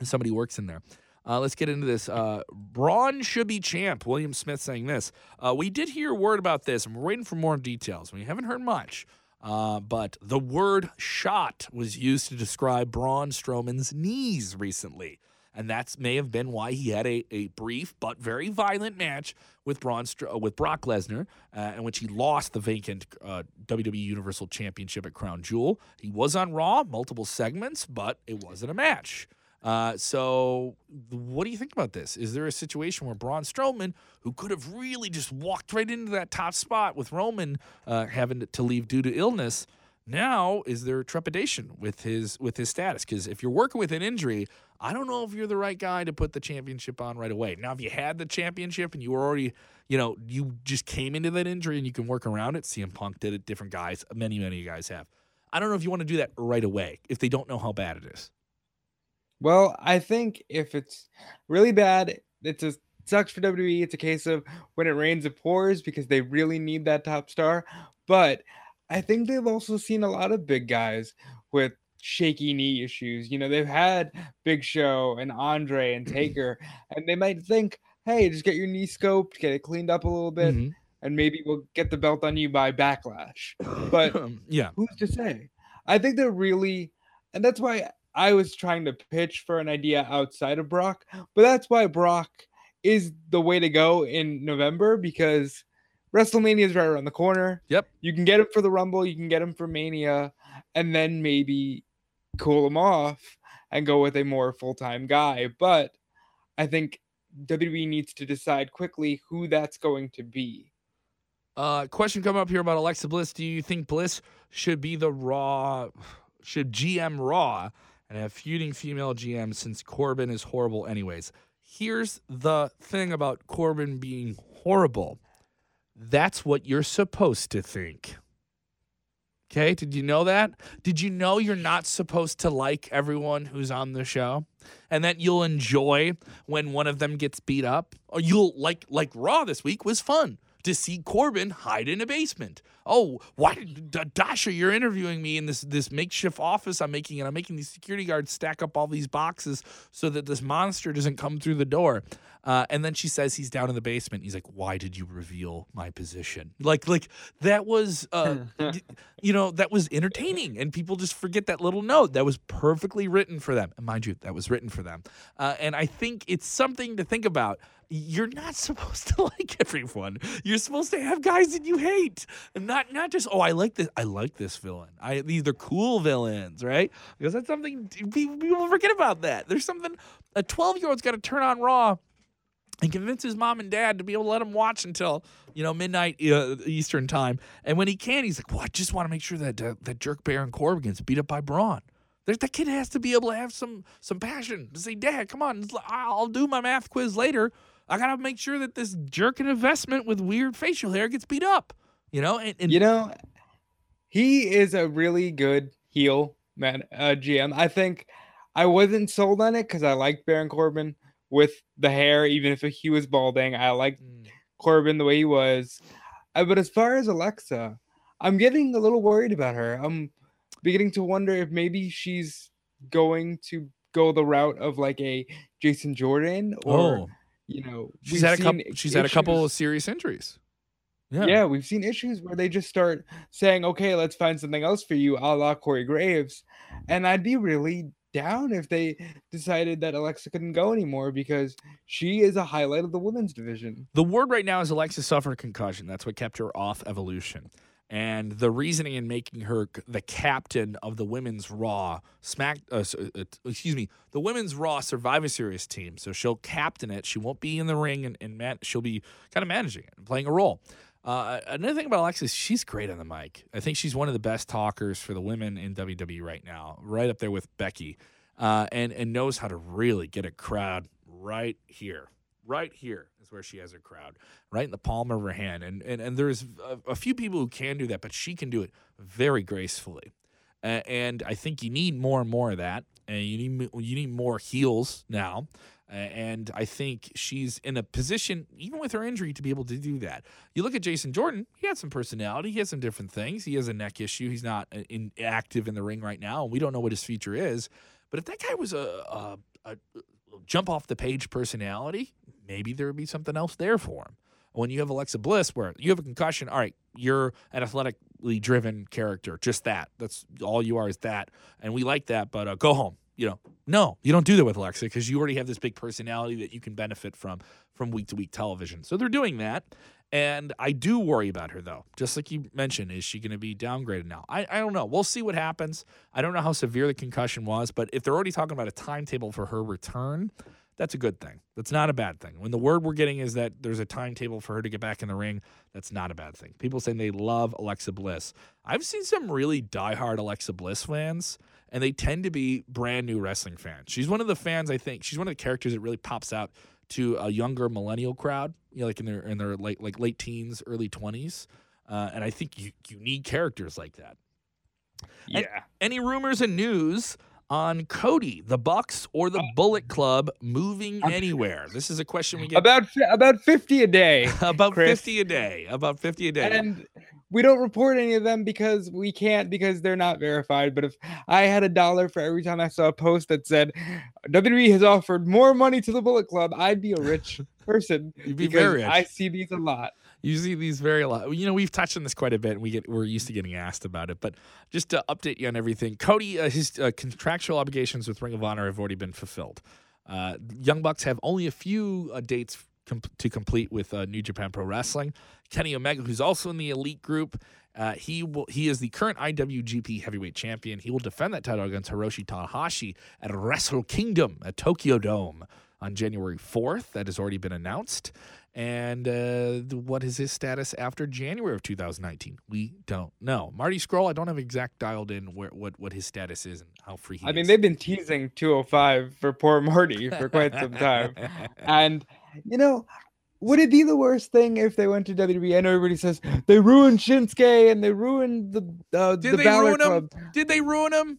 somebody works in there. Uh, let's get into this. Uh, Braun should be champ. William Smith saying this. Uh, we did hear word about this, and we're waiting for more details. We haven't heard much, uh, but the word "shot" was used to describe Braun Strowman's knees recently. and that may have been why he had a, a brief but very violent match with Braun uh, with Brock Lesnar, uh, in which he lost the vacant uh, WWE Universal Championship at Crown Jewel. He was on Raw, multiple segments, but it wasn't a match. Uh, so, what do you think about this? Is there a situation where Braun Strowman, who could have really just walked right into that top spot with Roman uh, having to leave due to illness, now is there trepidation with his with his status? Because if you're working with an injury, I don't know if you're the right guy to put the championship on right away. Now, if you had the championship and you were already, you know, you just came into that injury and you can work around it. CM Punk did it. Different guys, many many guys have. I don't know if you want to do that right away if they don't know how bad it is. Well, I think if it's really bad, it's a sucks for WWE. It's a case of when it rains, it pours because they really need that top star. But I think they've also seen a lot of big guys with shaky knee issues. You know, they've had Big Show and Andre and [CLEARS THROAT] Taker, and they might think, hey, just get your knee scoped, get it cleaned up a little bit, mm-hmm. and maybe we'll get the belt on you by backlash. [LAUGHS] But yeah, who's to say? I think they're really, and that's why I was trying to pitch for an idea outside of Brock, but that's why Brock is the way to go in November because WrestleMania is right around the corner. Yep. You can get him for the Rumble, you can get him for Mania, and then maybe cool him off and go with a more full time guy. But I think WWE needs to decide quickly who that's going to be. Uh, question come up here about Alexa Bliss. Do you think Bliss should be the Raw, should GM Raw and have feuding female GMs since Corbin is horrible, anyways. Here's the thing about Corbin being horrible that's what you're supposed to think. Okay, did you know that? Did you know you're not supposed to like everyone who's on the show? And that you'll enjoy when one of them gets beat up? Or you'll like like Raw this week was fun to see Corbin hide in a basement. Oh, why, Dasha? You're interviewing me in this this makeshift office I'm making, and I'm making these security guards stack up all these boxes so that this monster doesn't come through the door. Uh, and then she says he's down in the basement. He's like, "Why did you reveal my position?" Like, like that was, uh, [LAUGHS] you know, that was entertaining, and people just forget that little note that was perfectly written for them. And mind you, that was written for them. Uh, and I think it's something to think about you're not supposed to [LAUGHS] like everyone. You're supposed to have guys that you hate, and not not just oh I like this I like this villain. I these are cool villains, right? Because that's something people forget about that. There's something a 12 year old's got to turn on Raw and convince his mom and dad to be able to let him watch until you know midnight uh, Eastern time. And when he can, he's like, "Well, I just want to make sure that uh, that jerk Baron Corbin gets beat up by Braun." There's, that kid has to be able to have some some passion to say, "Dad, come on, I'll do my math quiz later." I gotta make sure that this jerk investment with weird facial hair gets beat up. You know, and, and you know, he is a really good heel man uh, GM. I think I wasn't sold on it because I liked Baron Corbin with the hair, even if he was balding. I liked mm. Corbin the way he was. Uh, but as far as Alexa, I'm getting a little worried about her. I'm beginning to wonder if maybe she's going to go the route of like a Jason Jordan or oh you know, she's had a couple. She's issues. had a couple of serious injuries. Yeah. yeah, we've seen issues where they just start saying, "Okay, let's find something else for you," a la Corey Graves, and I'd be really down if they decided that Alexa couldn't go anymore because she is a highlight of the women's division. The word right now is Alexa suffered a concussion. That's what kept her off Evolution and the reasoning in making her the captain of the women's Raw Smack, uh, uh, excuse me, the women's Raw Survivor Series team. So she'll captain it. She won't be in the ring, and, and man, she'll be kind of managing it and playing a role. Uh, another thing about Alexis, she's great on the mic. I think she's one of the best talkers for the women in WWE right now, right up there with Becky, uh, and and knows how to really get a crowd right here, right here is where she has her crowd, right in the palm of her hand. And and, and there's a, a few people who can do that, but she can do it very gracefully. Uh, and I think you need more and more of that. And you need you need more heels now. Uh, and I think she's in a position, even with her injury, to be able to do that. You look at Jason Jordan; he had some personality, he has some different things. He has a neck issue; he's not uh, in, active in the ring right now, and we don't know what his future is. But if that guy was a, a, a jump off the page personality, maybe there would be something else there for him. When you have Alexa Bliss, where you have a concussion, all right, you're an athletically driven character, just that. That's all you are is that, and we like that. But uh, go home, you know, no, you don't do that with Alexa because you already have this big personality that you can benefit from from week to week television. So they're doing that. And I do worry about her though. Just like you mentioned, is she going to be downgraded now? I, I don't know. We'll see what happens. I don't know how severe the concussion was, but if they're already talking about a timetable for her return, that's a good thing. That's not a bad thing. When the word we're getting is that there's a timetable for her to get back in the ring, that's not a bad thing. People saying they love Alexa Bliss. I've seen some really diehard Alexa Bliss fans, and they tend to be brand new wrestling fans. She's one of the fans, I think, she's one of the characters that really pops out to a younger millennial crowd, you know, like in their in their late like late teens, early twenties. Uh, and I think you, you need characters like that. Yeah. And any rumors and news on Cody, the Bucks, or the uh, Bullet Club moving anywhere? This is a question we get about about 50 a day. [LAUGHS] about Chris. fifty a day. About fifty a day. and we don't report any of them because we can't because they're not verified. But if I had a dollar for every time I saw a post that said WWE has offered more money to the Bullet Club, I'd be a rich [LAUGHS] person You'd be very rich. I see these a lot. You see these very lot. You know, we've touched on this quite a bit, and we get we're used to getting asked about it. But just to update you on everything, Cody, uh, his uh, contractual obligations with Ring of Honor have already been fulfilled. Uh, Young Bucks have only a few uh, dates com- to complete with uh, New Japan Pro Wrestling. Kenny Omega, who's also in the elite group, uh, he will he is the current IWGP Heavyweight Champion. He will defend that title against Hiroshi Tanahashi at Wrestle Kingdom at Tokyo Dome on January 4th. That has already been announced. And uh, what is his status after January of 2019? We don't know. Marty Scurll, I don't have exact dialed in where what, what his status is and how free he I is. mean, they've been teasing 205 for poor Marty for quite some time. [LAUGHS] And you know, would it be the worst thing if they went to WWE? I know everybody says they ruined Shinsuke and they ruined the uh, Did the they Balor ruin him? Club. Did they ruin him?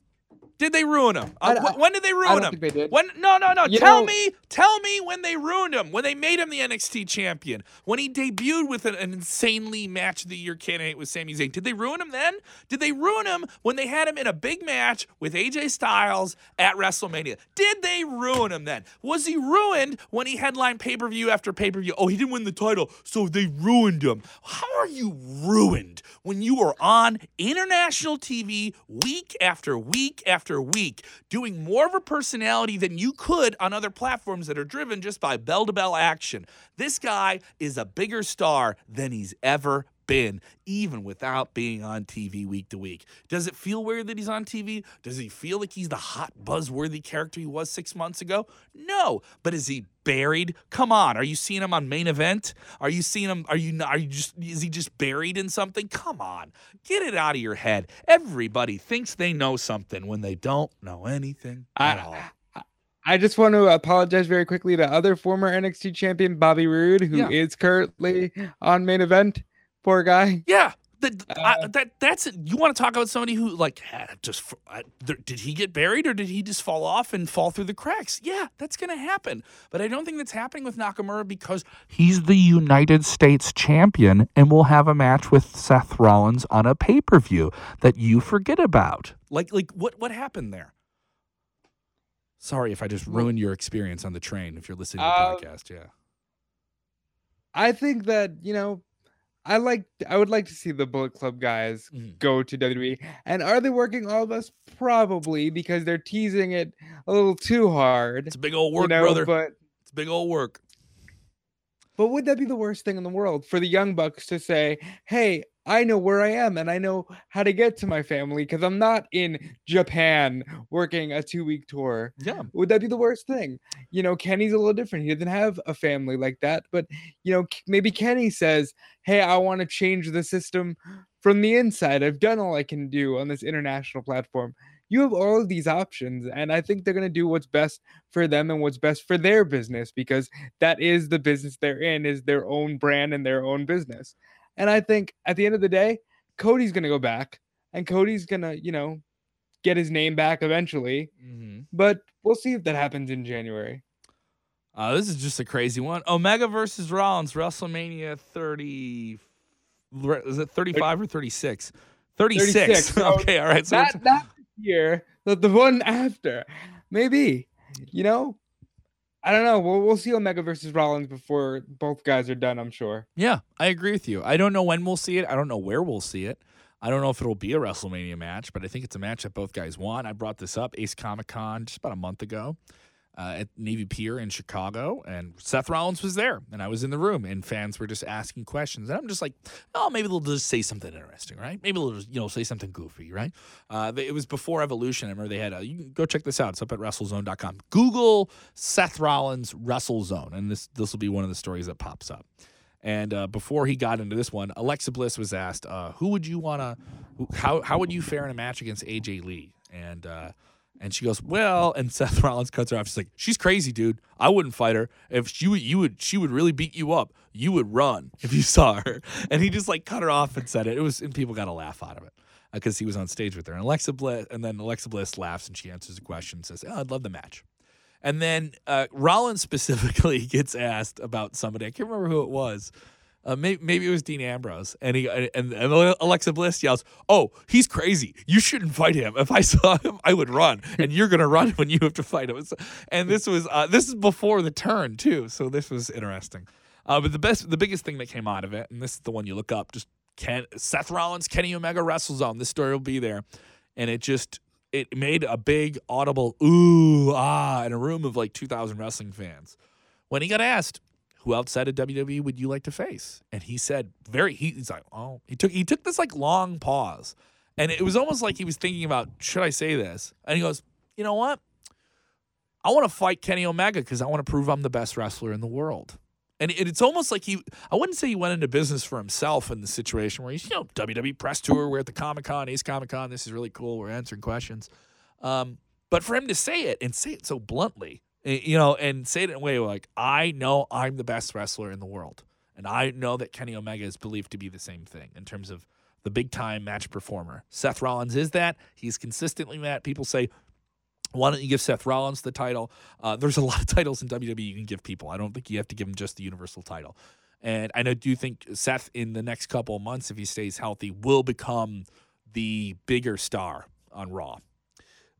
Did they ruin him? Uh, wh- when did they I ruin don't him? think they did. When? No, no, no. You tell know- me, tell me when they ruined him. When they made him the NXT champion. When he debuted with an, an insanely match of the year candidate with Sami Zayn. Did they ruin him then? Did they ruin him when they had him in a big match with AJ Styles at WrestleMania? Did they ruin him then? Was he ruined when he headlined pay per view after pay per view? Oh, he didn't win the title, so they ruined him. How are you ruined when you are on international TV week after week after week, doing more of a personality than you could on other platforms that are driven just by bell to bell action? This guy is a bigger star than he's ever been, even without being on TV week to week. Does it feel weird that he's on TV? Does he feel like he's the hot, buzzworthy character he was six months ago? No. But is he buried? Come on. Are you seeing him on main event? Are you seeing him? Are you not? Are you just? Is he just buried in something? Come on. Get it out of your head. Everybody thinks they know something when they don't know anything at all. I, I just want to apologize very quickly to other former NXT champion Bobby Roode, who is Yeah. currently on main event. Poor guy. Yeah. That, I, Uh, that that's it. You want to talk about somebody who like just f- uh, th- did he get buried or did he just fall off and fall through the cracks? Yeah, that's gonna happen. But I don't think that's happening with Nakamura because he's the United States champion and will have a match with Seth Rollins on a pay per view that you forget about. Like like what what happened there? Sorry if I just ruined your experience on the train. If you're listening to Uh, the podcast, yeah. I think that you know, I like. I would like to see the Bullet Club guys Mhm. go to WWE. And are they working all of us? Probably because they're teasing it a little too hard. It's a big old work, you know, brother. But it's big old work. But would that be the worst thing in the world for the Young Bucks to say, hey, I know where I am and I know how to get to my family because I'm not in Japan working a two week tour? Yeah. Would that be the worst thing? You know, Kenny's a little different. He doesn't have a family like that. But, you know, maybe Kenny says, hey, I want to change the system from the inside. I've done all I can do on this international platform. You have all of these options, and I think they're going to do what's best for them and what's best for their business because that is the business they're in is their own brand and their own business and i think at the end of the day cody's going to go back and cody's going to you know get his name back eventually Mm-hmm. but we'll see if that happens in january Uh, this is just a crazy one. Omega versus Rollins, WrestleMania 30. re- Is it 35 or 36? 36. 36, [LAUGHS] okay, all right. So that, this year but the one after maybe you know i don't know we'll, we'll see omega versus rollins before both guys are done i'm sure yeah, I agree with you. I don't know when we'll see it. I don't know where we'll see it. I don't know if it'll be a WrestleMania match, but I think it's a match that both guys want. I brought this up Ace Comic Con just about a month ago uh, at Navy Pier in Chicago, and Seth Rollins was there, and I was in the room, and fans were just asking questions, and I'm just like, oh, maybe they'll just say something interesting, right? Maybe they'll just you know say something goofy, right? Uh, it was before Evolution. I remember they had a, you go check this out. It's up at WrestleZone.com. Google Seth Rollins WrestleZone, and this this will be one of the stories that pops up. And uh, before he got into this one, Alexa Bliss was asked, uh, "Who would you want to? How how would you fare in a match against AJ Lee?" And uh, and she goes, "Well," and Seth Rollins cuts her off. She's like, "She's crazy, dude. I wouldn't fight her. If she would, you would, she would really beat you up. You would run [LAUGHS] if you saw her." And he just like cut her off and said it. It was, and people got a laugh out of it because uh, he was on stage with her. And Alexa Bliss, and then Alexa Bliss laughs and she answers a question, and says, "Oh, I'd love the match." And then uh, Rollins [LAUGHS] specifically gets asked about somebody. I can't remember who it was. Uh, maybe, maybe it was Dean Ambrose, and he and, and Alexa Bliss yells, "Oh, he's crazy! You shouldn't fight him. If I [LAUGHS] saw him, I would run, and you're gonna run when you have to fight him." And this was uh, this is before the turn too, so this was interesting. Uh, but the best, the biggest thing that came out of it, and this is the one you look up, just Ken, Seth Rollins, Kenny Omega WrestleZone. This story will be there, and it just it made a big audible ooh ah in a room of like 2,000 wrestling fans when he got asked who outside of WWE would you like to face? And he said very he, he's like, oh, he took he took this like long pause. And it was almost like he was thinking about, should I say this? And he goes, you know what? I want to fight Kenny Omega because I want to prove I'm the best wrestler in the world. And it's almost like he, I wouldn't say he went into business for himself in the situation where he's, you know, WWE press tour, we're at the Comic Con, Ace Comic Con, this is really cool, we're answering questions. Um, but for him to say it and say it so bluntly, you know, and say it in a way like, I know I'm the best wrestler in the world. And I know that Kenny Omega is believed to be the same thing in terms of the big time match performer. Seth Rollins is that. He's consistently that. People say, why don't you give Seth Rollins the title? Uh, there's a lot of [LAUGHS] titles in WWE you can give people. I don't think you have to give him just the Universal title. And I do think Seth, in the next couple of months, if he stays healthy, will become the bigger star on Raw.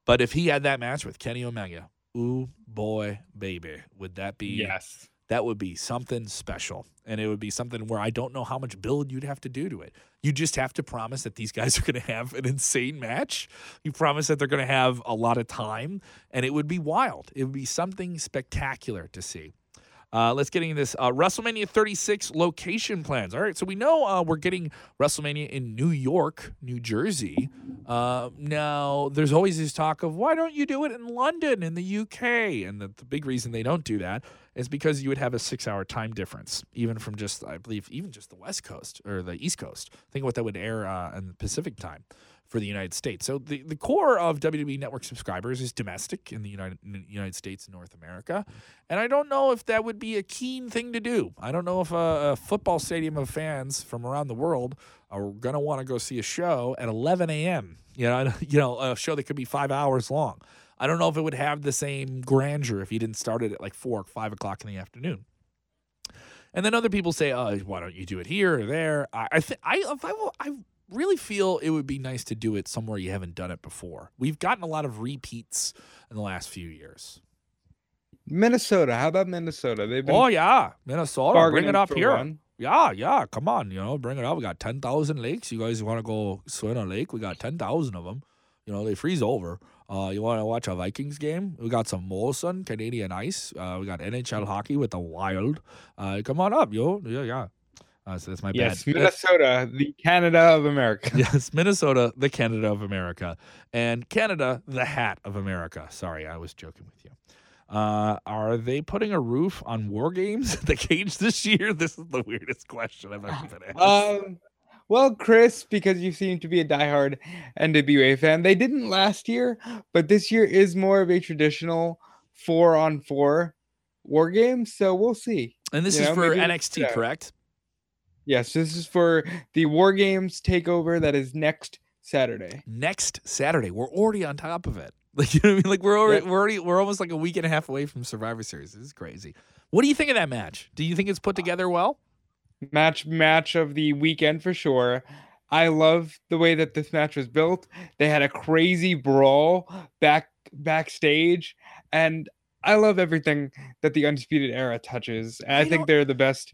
But if he had that match with Kenny Omega, ooh boy baby would that be yes. that would be something special. And it would be something where i don't know how much build you'd have to do to it. You just have to promise that these guys [LAUGHS] are going to have an insane match. You promise that they're going to have a lot of time and it would be wild. It would be something spectacular to see uh, let's get into this uh, WrestleMania 36 location plans. All right, so we know uh, we're getting WrestleMania in New York, New Jersey. Uh, now, there's always this talk of why don't you do it in London, in the UK? And the, the big reason they don't do that is because you would have a six-hour time difference, even from just, I believe, even just the West Coast or the East Coast. Think what that would air uh, in the Pacific time for the United States. So the, the core of WWE Network subscribers is domestic in the United in the United States and North America, and I don't know if that would be a keen thing to do. I don't know if a, a football stadium of fans from around the world are gonna want to go see a show at 11 a.m. You know, you know, a show that could be five hours long. I don't know if it would have the same grandeur if you didn't start it at like four or five o'clock in the afternoon. And then other people say, "Oh, why don't you do it here or there?" I, I think I, I, I really feel it would be nice to do it somewhere you haven't done it before. We've gotten a lot of repeats in the last few years. Minnesota, how about Minnesota? They've been oh yeah, Minnesota. Bring it up here. One. Yeah, yeah. Come on, you know, bring it up. We got ten thousand lakes. You guys want to go swim on a lake? We got ten thousand of them. You know, they freeze over. Uh, you want to watch a Vikings game? We got some Molson Canadian Ice. Uh, we got NHL hockey with the Wild. Uh, come on up, yo. Yeah, yeah. Uh, so that's my bad. yes, bad. Minnesota, the Canada of America. [LAUGHS] yes, Minnesota, the Canada of America, and Canada, the hat of America. Sorry, I was joking with you. Uh, are they putting a roof on War Games [LAUGHS] at the cage this year? This is the weirdest question I've ever been asked. Um, well, Chris, because you seem to be a diehard NWA fan, they didn't last year, but this year is more of a traditional four on four War game. So we'll see. And this you is know, for NXT, correct? Yes, this is for the War Games takeover that is next Saturday. Next Saturday. We're already on top of it. [LAUGHS] Like you know what I mean? Like we're already, we're already we're almost like a week and a half away from Survivor Series. This is crazy. What do you think of that match? Do you think it's put together well? Match match of the weekend for sure. I love the way that this match was built. They had a crazy brawl back backstage, and I love everything that the Undisputed Era touches. And I think they're the best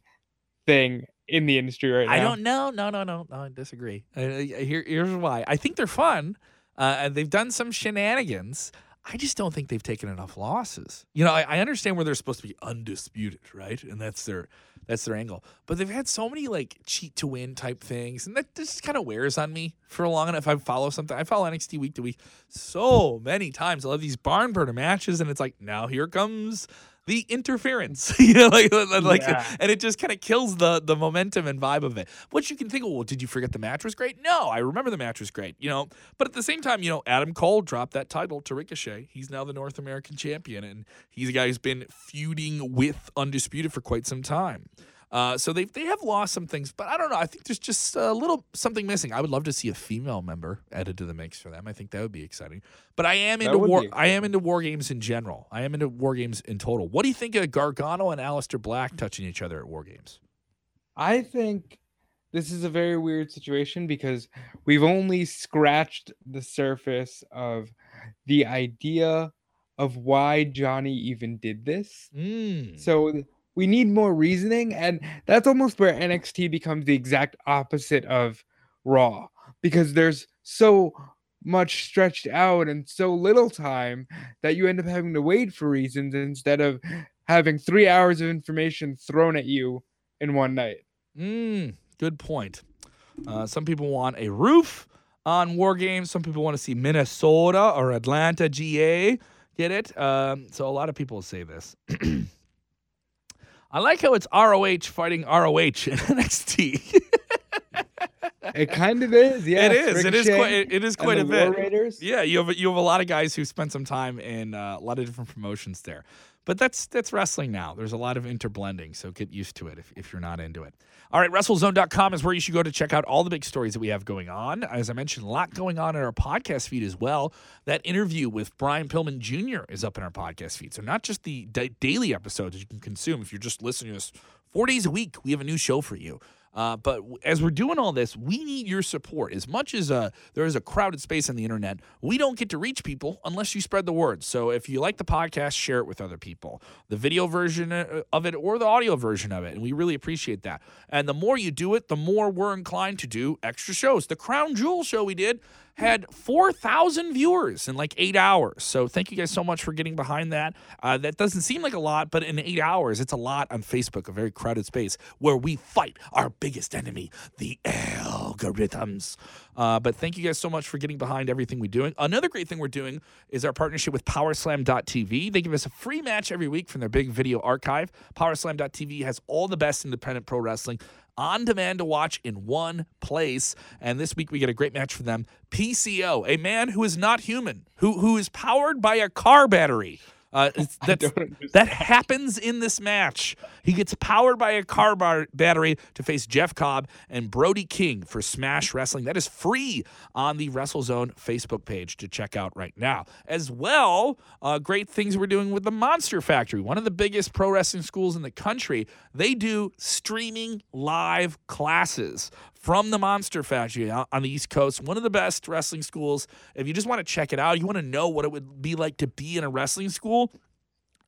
thing in the industry right now. I don't know. No, no, no, no. I disagree. Uh, here, here's why. I think they're fun. Uh, they've done some shenanigans. I just don't think they've taken enough losses. You know, I, I, understand where they're supposed to be undisputed, right? And that's their that's their angle. But they've had so many like cheat to win type things, and that just kind of wears on me for a long enough. I follow something. I follow NXT week to week so many times. I love these barn burner matches, and it's like now here comes the interference, [LAUGHS] you know, like, like yeah. and it just kind of kills the the momentum and vibe of it. Which you can think, well, did you forget the match was great? No, I remember the match was great, you know. But at the same time, you know, Adam Cole dropped that title to Ricochet. He's now the North American champion, and he's a guy who's been feuding with Undisputed for quite some time. Uh, so they they have lost some things, but I don't know. I think there's just a little something missing. I would love to see a female member added to the mix for them. I think that would be exciting. But I am into war. I am into war games in general. I am into war games in total. What do you think of Gargano and Aleister Black touching each other at war games? I think this is a very weird situation because we've only scratched the surface of the idea of why Johnny even did this. Mm. So we need more reasoning and that's almost where NXT becomes the exact opposite of Raw because there's so much stretched out and so little time that you end up having to wait for reasons instead of having 3 hours of information thrown at you in one night. Mm, good point. Uh, some people want a roof on War Games. Some people want to see Minnesota or Atlanta, GA. Get it? Um, so a lot of people say this. [CLEARS THROAT] I like how it's ROH fighting ROH in NXT. [LAUGHS] it kind of is, yeah. It is. It is quite. It is quite a bit. Raiders. Yeah, you have you have a lot of guys who spent some time in uh, a lot of different promotions there. But that's that's wrestling now. There's a lot of interblending, so get used to it if, if you're not into it. All right, WrestleZone.com is where you should go to check out all the big stories that we have going on. As I mentioned, a lot going on in our podcast feed as well. That interview with Brian Pillman Jr. is up in our podcast feed. So not just the daily episodes that you can consume if you're just listening to us four days a week. We have a new show for you. Uh, but as we're doing all this, we need your support. As much as uh, there is a crowded space on the internet, we don't get to reach people unless you spread the word. So if you like the podcast, share it with other people, the video version uh, of it or the audio version of it. And we really appreciate that. And the more you do it, the more we're inclined to do extra shows. The Crown Jewel show we did had 4,000 viewers in like eight hours. So thank you guys so much for getting behind that. Uh, that doesn't seem like a lot, but in eight hours, it's a lot on Facebook, a very crowded space where we fight our biggest enemy, the algorithms. Uh, but thank you guys so much for getting behind everything we're doing. Another great thing we're doing is our partnership with Powerslam.tv. They give us a free match every week from their big video archive. Powerslam.tv has all the best independent pro wrestling on demand to watch in one place. And this week we get a great match for them. PCO, a man who is not human, who who is powered by a car battery. Uh, [LAUGHS] that happens in this match. He gets powered by a car bar- battery to face Jeff Cobb and Brody King for Smash Wrestling. That is free on the WrestleZone Facebook page to check out right now. As well, uh, great things we're doing with the Monster Factory, one of the biggest pro wrestling schools in the country. They do streaming live classes from the Monster Factory on the East Coast, one of the best wrestling schools. If you just want to check it out, you want to know what it would be like to be in a wrestling school.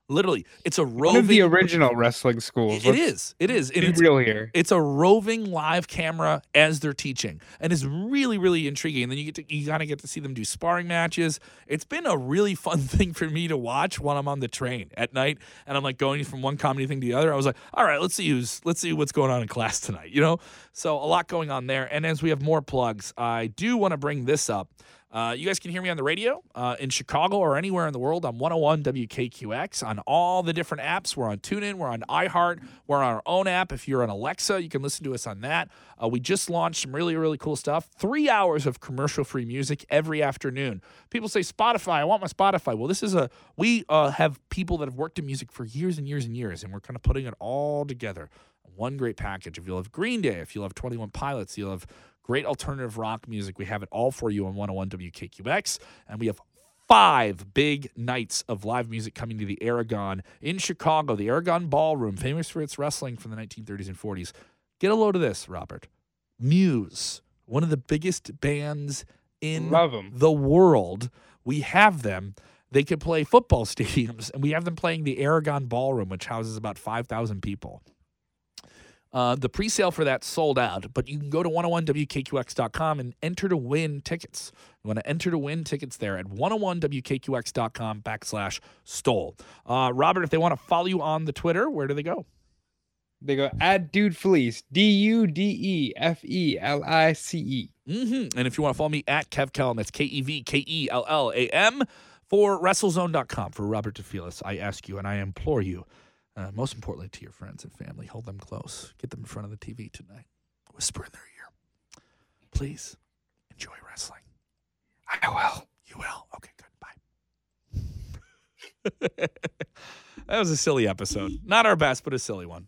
Literally, it's a roving. One of the original wrestling schools. It is. It is. It is. real here. It's a roving live camera as they're teaching, and it's really, really intriguing. And then you get to you kind of get to see them do sparring matches. It's been a really [LAUGHS] fun thing for me to watch when I'm on the train at night, and I'm like going from one comedy thing to the other. I was like, all right, let's see who's let's see what's going on in class tonight. You know, so a lot going on there. And as we have more plugs, I do want to bring this up. Uh, you guys can hear me on the radio uh, in Chicago or anywhere in the world on 101 WKQX on all the different apps. We're on TuneIn, we're on iHeart, we're on our own app. If you're on Alexa, you can listen to us on that. Uh, we just launched some really, really cool stuff. Three hours of commercial free music every afternoon. People say, Spotify, I want my Spotify. Well, this is a, we uh, have people that have worked in music for years and years and years, and we're kind of putting it all together. One great package. If you'll have Green Day, if you'll have 21 Pilots, you'll have great alternative rock music. We have it all for you on 101 WKQX. And we have five big nights of live music coming to the Aragon in Chicago, the Aragon Ballroom, famous for its wrestling from the 1930s and 40s. Get a load of this, Robert. Muse, one of the biggest bands in the world. We have them. They could play football [LAUGHS] stadiums, and we have them playing the Aragon Ballroom, which houses about 5,000 people. Uh, the pre-sale for that sold out, but you can go to 101wkqx.com and enter to win tickets. You want to enter to win tickets there at 101wkqx.com backslash stole. Uh, Robert, if they want to follow you on the Twitter, where do they go? They go at Dude Felice, D U D E F E L I C E. Mm-hmm. And if you want to follow me at Kev Kellam, that's K E V K E L L A M for WrestleZone.com. For Robert DeFelice, I ask you and I implore you, uh, most importantly to your friends and family, hold them close. Get them in front of the TV tonight. Whisper in their ear. Please enjoy wrestling. I will. You will. Okay, good. Bye. [LAUGHS] that was a silly episode. Not our best, but a silly one.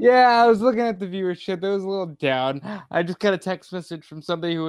Yeah, I was looking at the viewership. It was a little down. I just got a text message from somebody who was